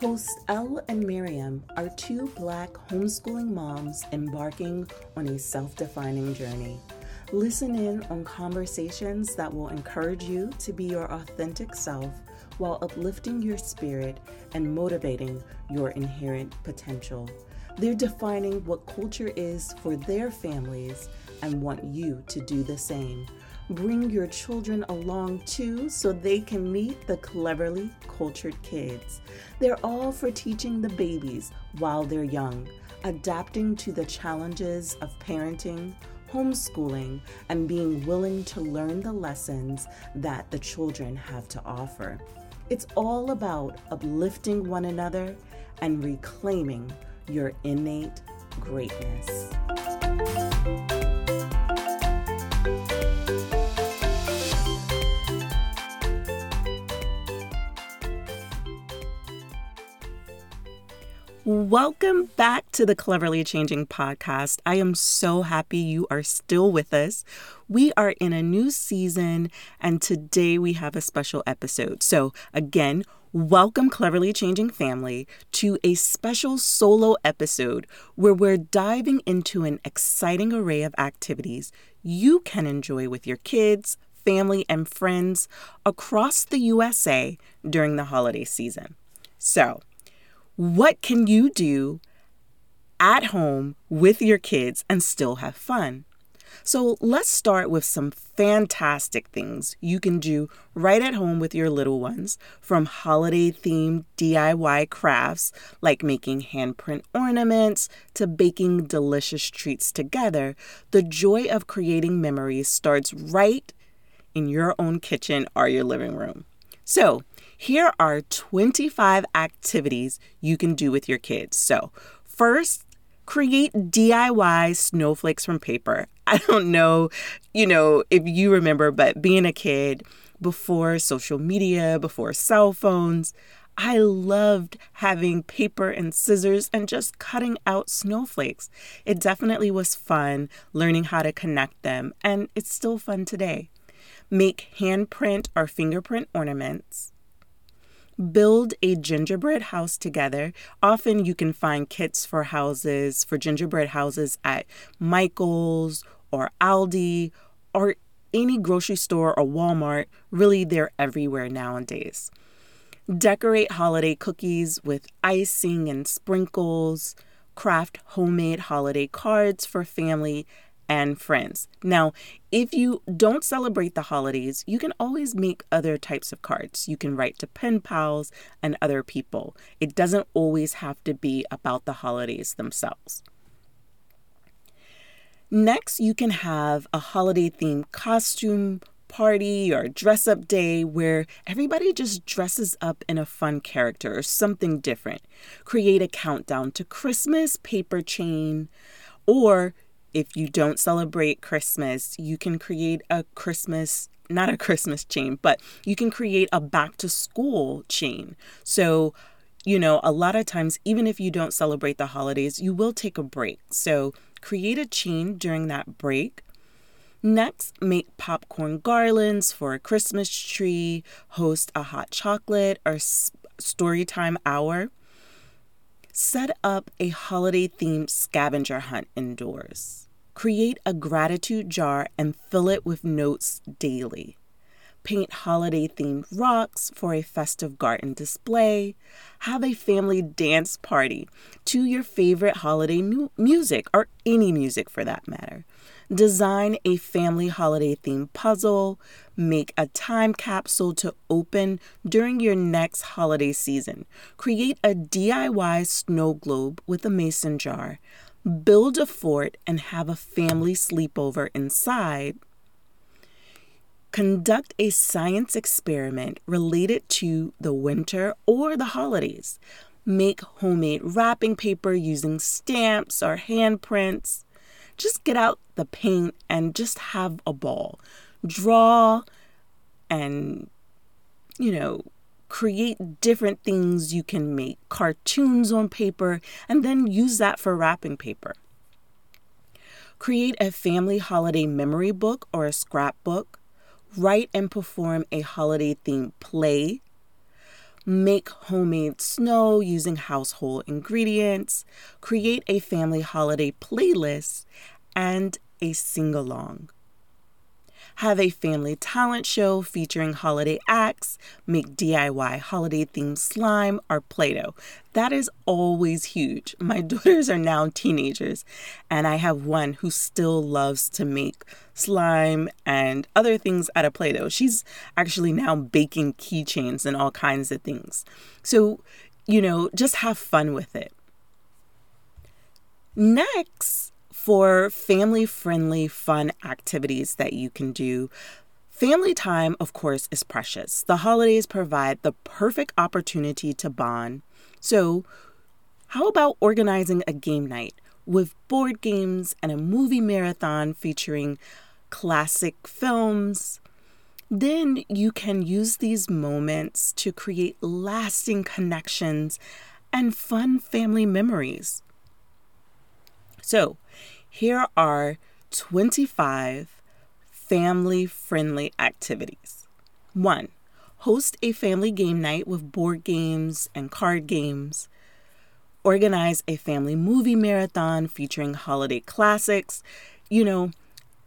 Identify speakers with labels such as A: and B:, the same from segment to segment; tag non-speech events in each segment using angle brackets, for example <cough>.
A: Hosts Elle and Miriam are two black homeschooling moms embarking on a self defining journey. Listen in on conversations that will encourage you to be your authentic self while uplifting your spirit and motivating your inherent potential. They're defining what culture is for their families and want you to do the same. Bring your children along too so they can meet the cleverly cultured kids. They're all for teaching the babies while they're young, adapting to the challenges of parenting, homeschooling, and being willing to learn the lessons that the children have to offer. It's all about uplifting one another and reclaiming your innate greatness. Welcome back to the Cleverly Changing podcast. I am so happy you are still with us. We are in a new season, and today we have a special episode. So, again, welcome, Cleverly Changing family, to a special solo episode where we're diving into an exciting array of activities you can enjoy with your kids, family, and friends across the USA during the holiday season. So, what can you do at home with your kids and still have fun? So let's start with some fantastic things you can do right at home with your little ones, from holiday themed DIY crafts like making handprint ornaments to baking delicious treats together. The joy of creating memories starts right in your own kitchen or your living room. So, here are 25 activities you can do with your kids. So, first, create DIY snowflakes from paper. <laughs> I don't know, you know, if you remember, but being a kid before social media, before cell phones, I loved having paper and scissors and just cutting out snowflakes. It definitely was fun learning how to connect them, and it's still fun today. Make handprint or fingerprint ornaments build a gingerbread house together. Often you can find kits for houses, for gingerbread houses at Michael's or Aldi or any grocery store or Walmart. Really, they're everywhere nowadays. Decorate holiday cookies with icing and sprinkles. Craft homemade holiday cards for family and friends. Now, if you don't celebrate the holidays, you can always make other types of cards. You can write to pen pals and other people. It doesn't always have to be about the holidays themselves. Next, you can have a holiday themed costume party or dress up day where everybody just dresses up in a fun character or something different. Create a countdown to Christmas paper chain or if you don't celebrate Christmas, you can create a Christmas, not a Christmas chain, but you can create a back to school chain. So, you know, a lot of times, even if you don't celebrate the holidays, you will take a break. So, create a chain during that break. Next, make popcorn garlands for a Christmas tree, host a hot chocolate or story time hour. Set up a holiday themed scavenger hunt indoors. Create a gratitude jar and fill it with notes daily. Paint holiday themed rocks for a festive garden display. Have a family dance party to your favorite holiday mu- music or any music for that matter. Design a family holiday themed puzzle. Make a time capsule to open during your next holiday season. Create a DIY snow globe with a mason jar. Build a fort and have a family sleepover inside. Conduct a science experiment related to the winter or the holidays. Make homemade wrapping paper using stamps or handprints just get out the paint and just have a ball. Draw and, you know, create different things you can make, cartoons on paper, and then use that for wrapping paper. Create a family holiday memory book or a scrapbook. Write and perform a holiday themed play. Make homemade snow using household ingredients, create a family holiday playlist, and a sing along have a family talent show featuring holiday acts, make DIY holiday themed slime or Play Doh. That is always huge. My <laughs> daughters are now teenagers, and I have one who still loves to make slime and other things out of Play Doh. She's actually now baking keychains and all kinds of things. So, you know, just have fun with it. Next, for family friendly, fun activities that you can do. Family time, of course, is precious. The holidays provide the perfect opportunity to bond. So, how about organizing a game night with board games and a movie marathon featuring classic films? Then you can use these moments to create lasting connections and fun family memories. So, here are 25 family friendly activities. One, host a family game night with board games and card games. Organize a family movie marathon featuring holiday classics. You know,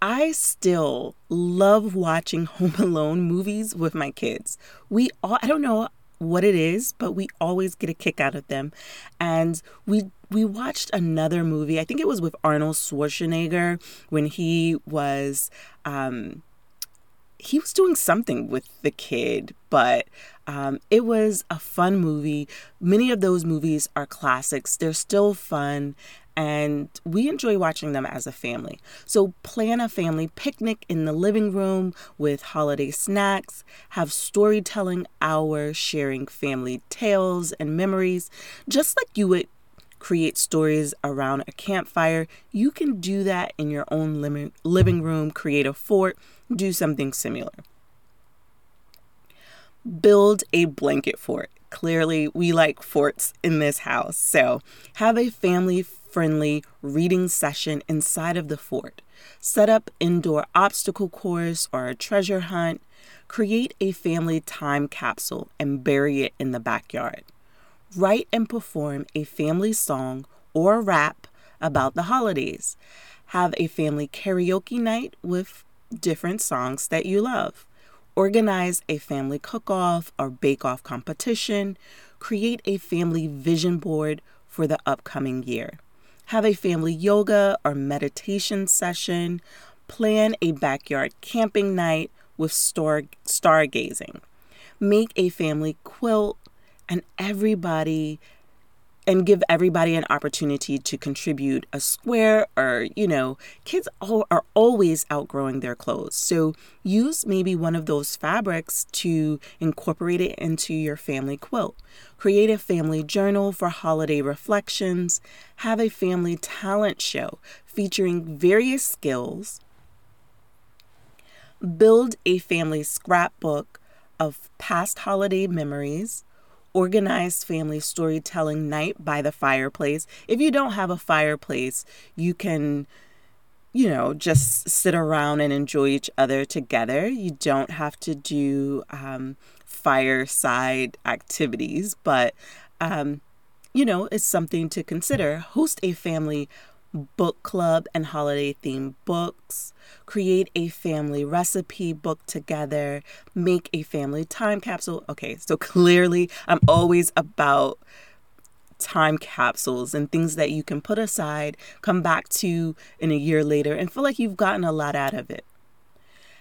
A: I still love watching <laughs> Home Alone movies with my kids. We all, I don't know what it is, but we always get a kick out of them. And we we watched another movie. I think it was with Arnold Schwarzenegger when he was um, he was doing something with the kid, but um, it was a fun movie. Many of those movies are classics. They're still fun, and we enjoy watching them as a family. So, plan a family picnic in the living room with holiday snacks, have storytelling hour sharing family tales and memories, just like you would create stories around a campfire. You can do that in your own living room, create a fort, do something similar. Build a blanket fort. Clearly, we like forts in this house. So, have a family friendly reading session inside of the fort. Set up indoor obstacle course or a treasure hunt. Create a family time capsule and bury it in the backyard write and perform a family song or rap about the holidays. Have a family karaoke night with different songs that you love. Organize a family cook off or bake off competition. Create a family vision board for the upcoming year. Have a family yoga or meditation session. Plan a backyard camping night with star- stargazing. Make a family quilt and everybody and give everybody an opportunity to contribute a square or you know kids are always outgrowing their clothes. So use maybe one of those fabrics to incorporate it into your family quilt. Create a family journal for holiday reflections. Have a family talent show featuring various skills. Build a family scrapbook of past holiday memories organized family storytelling night by the fireplace. If you don't have a fireplace, you can, you know, just sit around and enjoy each other together. You don't have to do um, fireside activities, but, um, you know, it's something to consider. Host a family book club and holiday themed books, create a family recipe book together, make a family time capsule. Okay, so clearly I'm always about time capsules and things that you can put aside, come back to in a year later, and feel like you've gotten a lot out of it.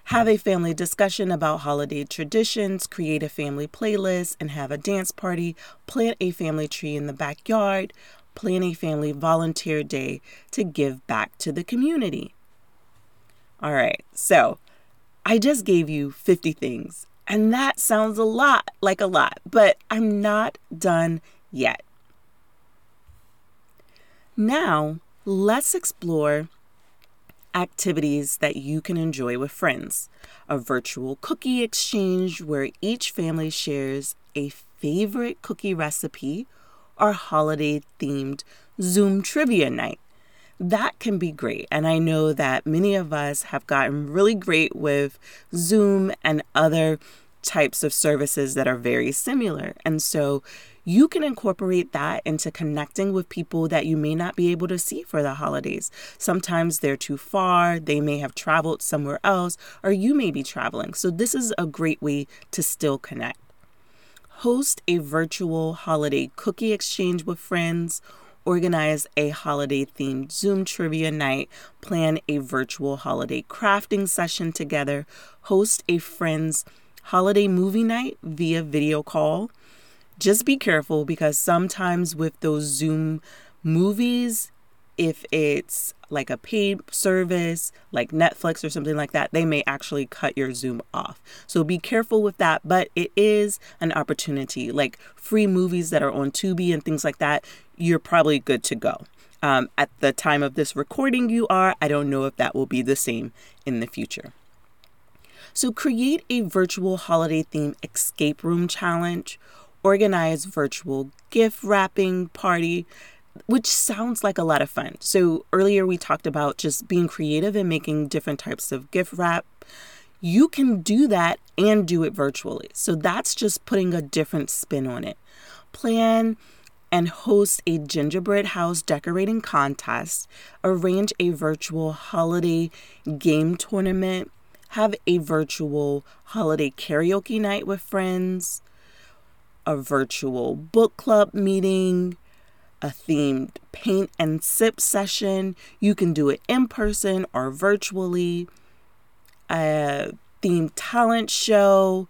A: Have a family discussion about holiday traditions, create a family playlist, and have a dance party. Plant a family tree in the backyard plan a family volunteer day to give back to the community. All right, so I just gave you 50 things, and that sounds a lot like a lot, but I'm not done yet. Now, let's explore activities that you can enjoy with friends. A virtual cookie exchange where each family shares a favorite cookie recipe our holiday themed Zoom trivia night. That can be great. And I know that many of us have gotten really great with Zoom and other types of services that are very similar. And so you can incorporate that into connecting with people that you may not be able to see for the holidays. Sometimes they're too far, they may have traveled somewhere else, or you may be traveling. So, this is a great way to still connect. Host a virtual holiday cookie exchange with friends organize a holiday themed Zoom trivia night, plan a virtual holiday crafting session together, host a friend's holiday movie night via video call, just be careful because sometimes with those Zoom movies, if it's like a paid service like Netflix or something like that, they may actually cut your Zoom off. So be careful with that, but it is an opportunity. Like free movies that are on Tubi and things like that, you're probably good to go. Um, at the time of this recording, you are. I don't know if that will be the same in the future. So create a virtual holiday theme escape room challenge organize virtual gift wrapping party which sounds like a lot of fun. So earlier we talked about just being creative and making different types of gift wrap. You can do that and do it virtually. So that's just putting a different spin on it. Plan and host a gingerbread house decorating contest, arrange a virtual holiday game tournament, have a virtual holiday karaoke night with friends, a virtual book club meeting, a themed paint and sip session. You can do it in person or virtually. A themed talent show,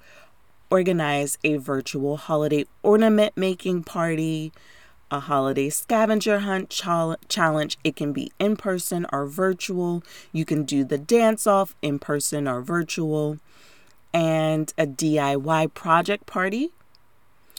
A: organize a virtual holiday ornament making party, a holiday scavenger hunt challenge. It can be in person or virtual. You can do the dance off in person or virtual, and a DIY project party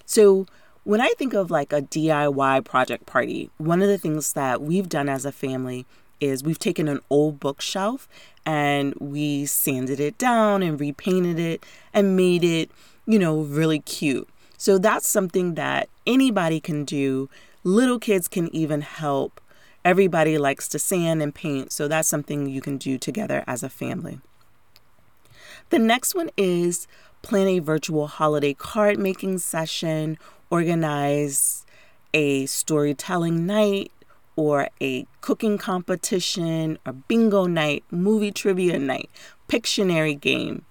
A: so, when I think of like a DIY project party, one of the things that we've done as a family is we've taken an old bookshelf and we sanded it down and repainted it and made it, you know, really cute. So that's something that anybody can do. Little kids can even help. Everybody likes to sand and paint, so that's something you can do together as a family. The next one is plan a virtual holiday card making session, organize a storytelling night or a cooking competition, or bingo night, movie trivia night, Pictionary game.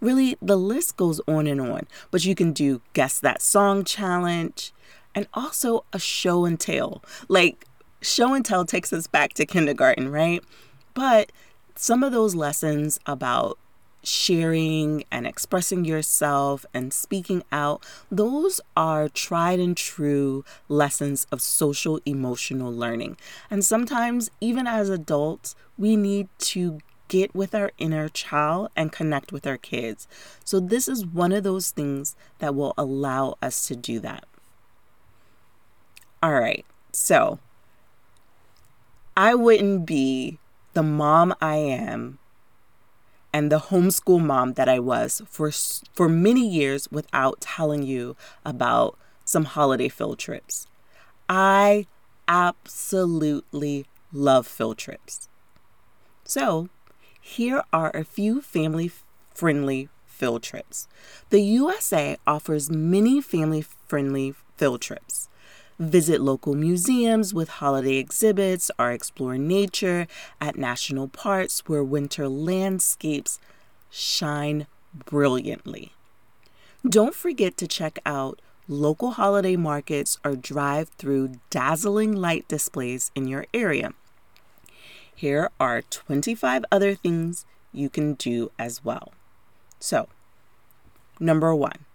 A: Really, the list goes on and on, but you can do Guess That Song challenge and also a show and tell. Like, show and tell takes us back to kindergarten, right? But some of those lessons about sharing and expressing yourself and speaking out, those are tried and true lessons of social emotional learning. And sometimes, even as adults, we need to get with our inner child and connect with our kids. So, this is one of those things that will allow us to do that. All right, so I wouldn't be the mom I am and the homeschool mom that I was for for many years without telling you about some holiday field trips. I absolutely love field trips. So, here are a few family friendly field trips. The USA offers many family friendly field trips. Visit local museums with holiday exhibits or explore nature at national parks where winter landscapes shine brilliantly. Don't forget to check out local holiday markets or drive through dazzling light displays in your area. Here are 25 other things you can do as well. So, number one,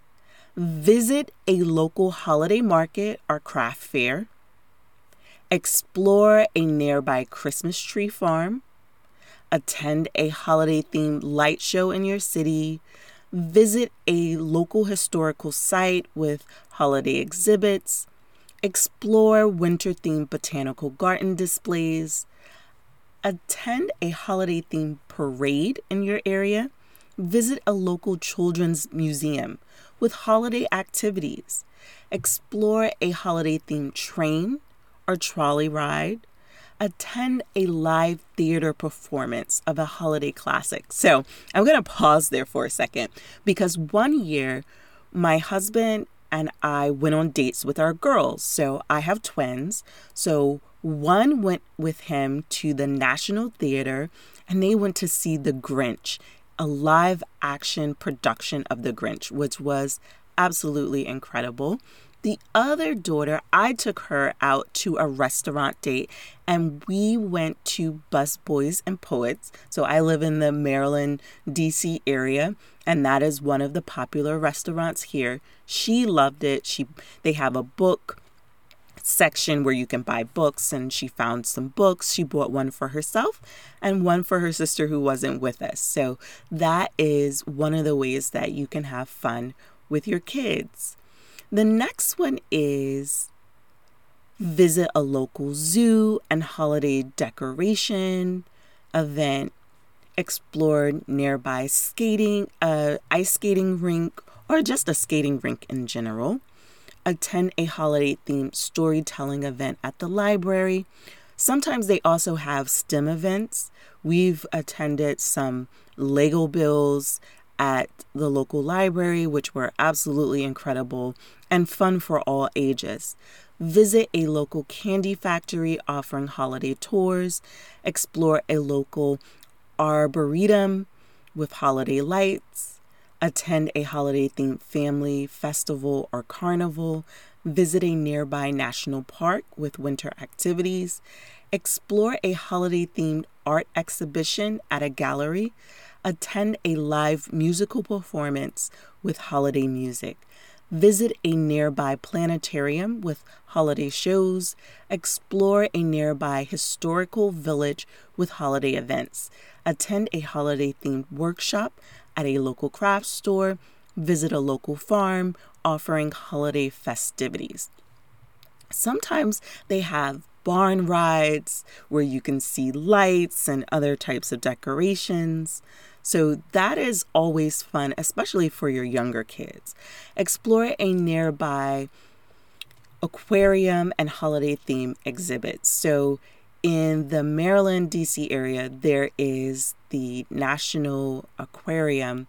A: Visit a local holiday market or craft fair. Explore a nearby Christmas tree farm. Attend a holiday themed light show in your city. Visit a local historical site with holiday exhibits. Explore winter themed botanical garden displays. Attend a holiday themed parade in your area. Visit a local children's museum with holiday activities. Explore a holiday themed train or trolley ride. attend a live theater performance of a holiday classic. So I'm going to pause there for a second because one year my husband and I went on dates with our girls. So I have twins. So one went with him to the National Theater and they went to see The Grinch, a live action production of The Grinch, which was absolutely incredible. The other daughter, I took her out to a restaurant date and we went to Busboys and Poets. So I live in the Maryland, DC area, and that is one of the popular restaurants here. She loved it. She they have a book section where you can buy books and she found some books. She bought one for herself and one for her sister who wasn't with us. So that is one of the ways that you can have fun with your kids. The next one is visit a local zoo and holiday decoration event, explore nearby skating, uh, ice skating rink, or just a skating rink in general, attend a holiday themed storytelling event at the library. Sometimes they also have STEM events. We've attended some Lego Bills at the local library, which were absolutely incredible and fun for all ages. Visit a local candy factory offering holiday tours, explore a local arboretum with holiday lights, attend a holiday themed family festival or carnival, visit a nearby national park with winter activities, explore a holiday themed art exhibition at a gallery, attend a live musical performance with holiday music, visit a nearby planetarium with holiday shows, explore a nearby historical village with holiday events, attend a holiday themed workshop at a local craft store, visit a local farm offering holiday festivities. Sometimes they have barn rides where you can see lights and other types of decorations. So that is always fun, especially for your younger kids. Explore a nearby aquarium and holiday theme exhibits. So in the Maryland, DC area, there is the National Aquarium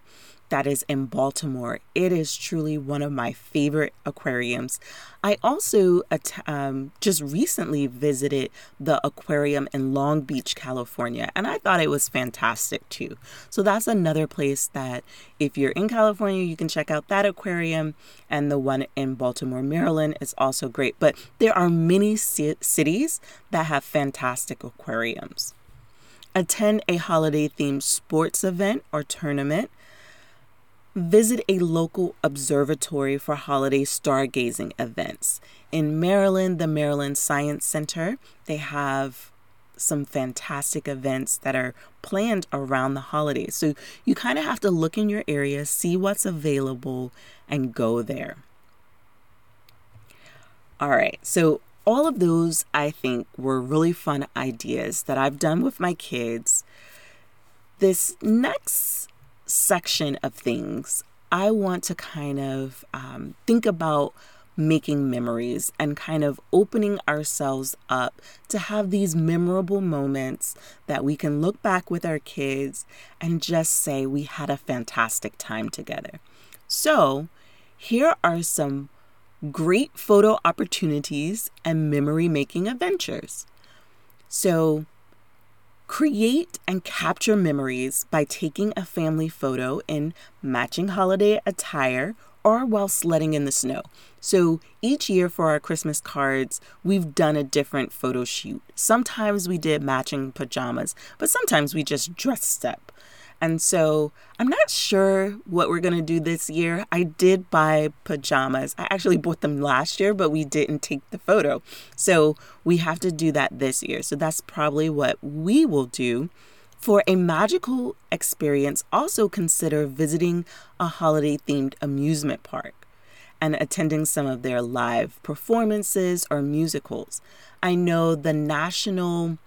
A: that is in Baltimore. It is truly one of my favorite aquariums. I also um, just recently visited the aquarium in Long Beach, California, and I thought it was fantastic too. So that's another place that if you're in California, you can check out that aquarium, and the one in Baltimore, Maryland is also great. But there are many c- cities that have fantastic aquariums. Attend a holiday themed sports event or tournament Visit a local observatory for holiday stargazing events. In Maryland, the Maryland Science Center, they have some fantastic events that are planned around the holidays. So you kind of have to look in your area, see what's available, and go there. All right, so all of those I think were really fun ideas that I've done with my kids. This next section of things, I want to kind of um, think about making memories and kind of opening ourselves up to have these memorable moments that we can look back with our kids and just say we had a fantastic time together. So, here are some great photo opportunities and memory making adventures. So, Create and capture memories by taking a family photo in matching holiday attire or while sledding in the snow. So each year for our Christmas cards, we've done a different photo shoot. Sometimes we did matching pajamas, but sometimes we just dressed up. And so I'm not sure what we're going to do this year. I did buy pajamas. I actually bought them last year, but we didn't take the photo. So we have to do that this year. So that's probably what we will do. For a magical experience, also consider visiting a holiday themed amusement park and attending some of their live performances or musicals. I know the National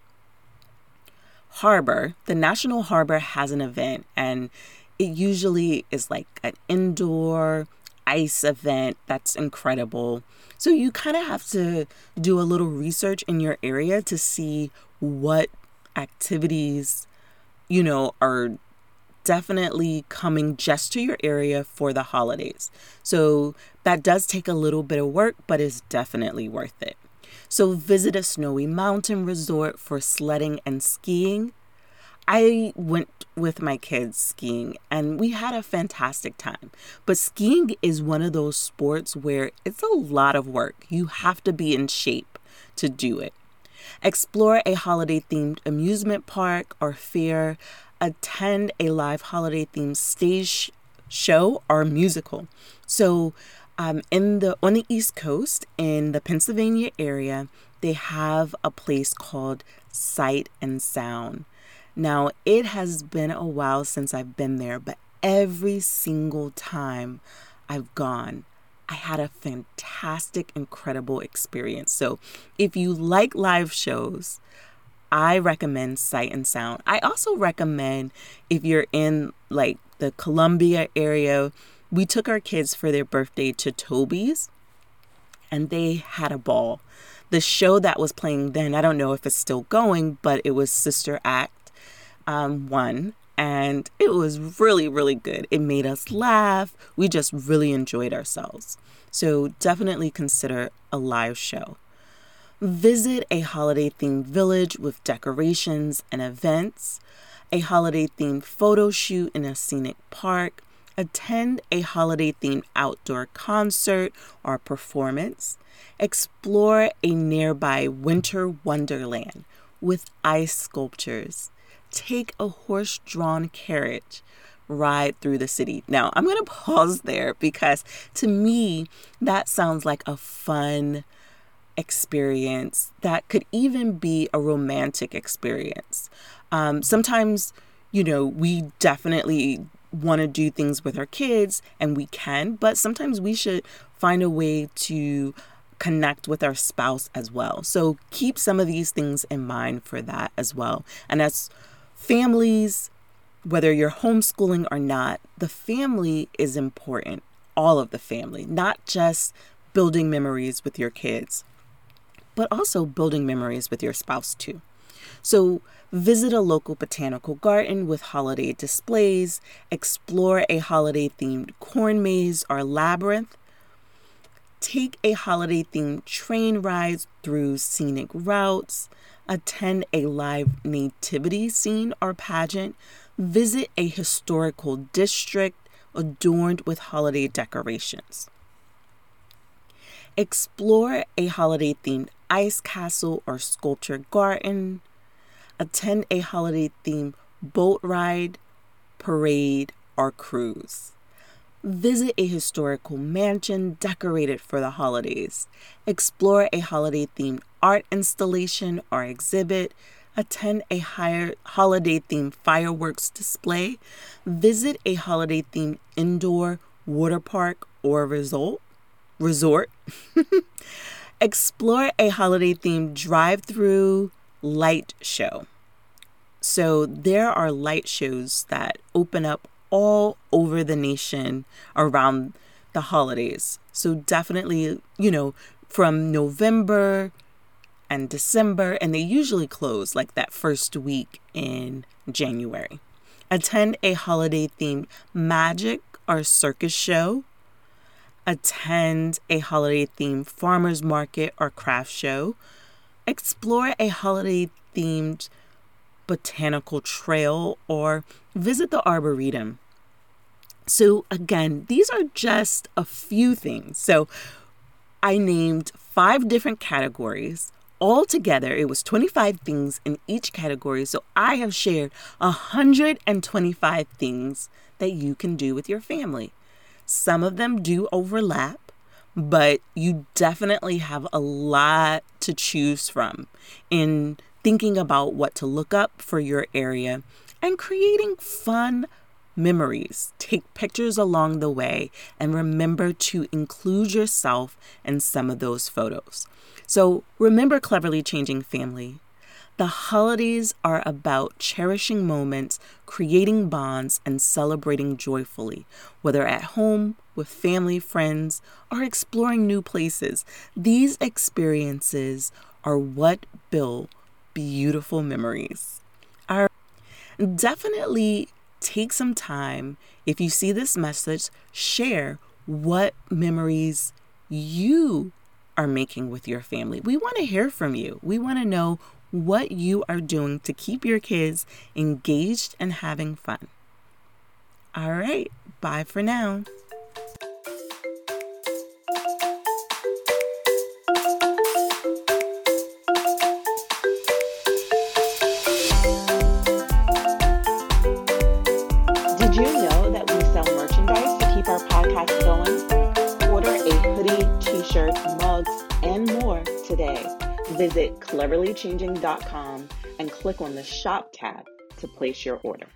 A: harbor, the National Harbor has an event, and it usually is like an indoor ice event that's incredible. So you kind of have to do a little research in your area to see what activities, you know, are definitely coming just to your area for the holidays. So that does take a little bit of work, but is definitely worth it. So visit a snowy mountain resort for sledding and skiing. I went with my kids skiing and we had a fantastic time. But skiing is one of those sports where it's a lot of work. You have to be in shape to do it. Explore a holiday themed amusement park or fair attend a live holiday themed stage show or musical. So, um, in the on the East Coast in the Pennsylvania area, they have a place called Sight and Sound. Now, it has been a while since I've been there, but every single time I've gone, I had a fantastic, incredible experience. So, if you like live shows, I recommend Sight and Sound. I also recommend if you're in like the Columbia area, we took our kids for their birthday to Toby's and they had a ball. The show that was playing then, I don't know if it's still going, but it was Sister Act um, 1 and it was really, really good. It made us laugh. We just really enjoyed ourselves. So definitely consider a live show. Visit a holiday themed village with decorations and events, a holiday themed photo shoot in a scenic park, attend a holiday themed outdoor concert or performance, explore a nearby winter wonderland with ice sculptures, take a horse drawn carriage ride through the city. Now, I'm going to pause there because to me, that sounds like a fun experience that could even be a romantic experience. Um, sometimes, you know, we definitely want to do things with our kids and we can, but sometimes we should find a way to connect with our spouse as well. So keep some of these things in mind for that as well. And as families, whether you're homeschooling or not, the family is important. All of the family, not just building memories with your kids but also building memories with your spouse too. So, visit a local botanical garden with holiday displays, explore a holiday themed corn maze or labyrinth, take a holiday themed train ride through scenic routes, attend a live nativity scene or pageant, visit a historical district adorned with holiday decorations. Explore a holiday themed ice castle or sculpture garden, attend a holiday themed boat ride, parade, or cruise. Visit a historical mansion decorated for the holidays. Explore a holiday themed art installation or exhibit. Attend a holiday themed fireworks display. Visit a holiday themed indoor water park or resort. Resort. <laughs> explore a holiday themed drive through light show. So there are light shows that open up all over the nation around the holidays. So definitely, you know, from November and December, and they usually close like that first week in January. Attend a holiday themed magic or circus show attend a holiday themed farmers market or craft show, explore a holiday themed botanical trail, or visit the Arboretum. So, again, these are just a few things. So, I named five different categories. Altogether, it was 25 things in each category. So, I have shared 125 things that you can do with your family. Some of them do overlap, but you definitely have a lot to choose from in thinking about what to look up for your area and creating fun memories. Take pictures along the way and remember to include yourself in some of those photos. So remember Cleverly Changing Family. The holidays are about cherishing moments, creating bonds, and celebrating joyfully, whether at home, with family, friends, or exploring new places. These experiences are what build beautiful memories. Our, definitely take some time. If you see this message, share what memories you are making with your family. We want to hear from you. We want to know what you are doing to keep your kids engaged and having fun. All right, bye for now. Today. Visit cleverlychanging.com and click on the shop tab to place your order.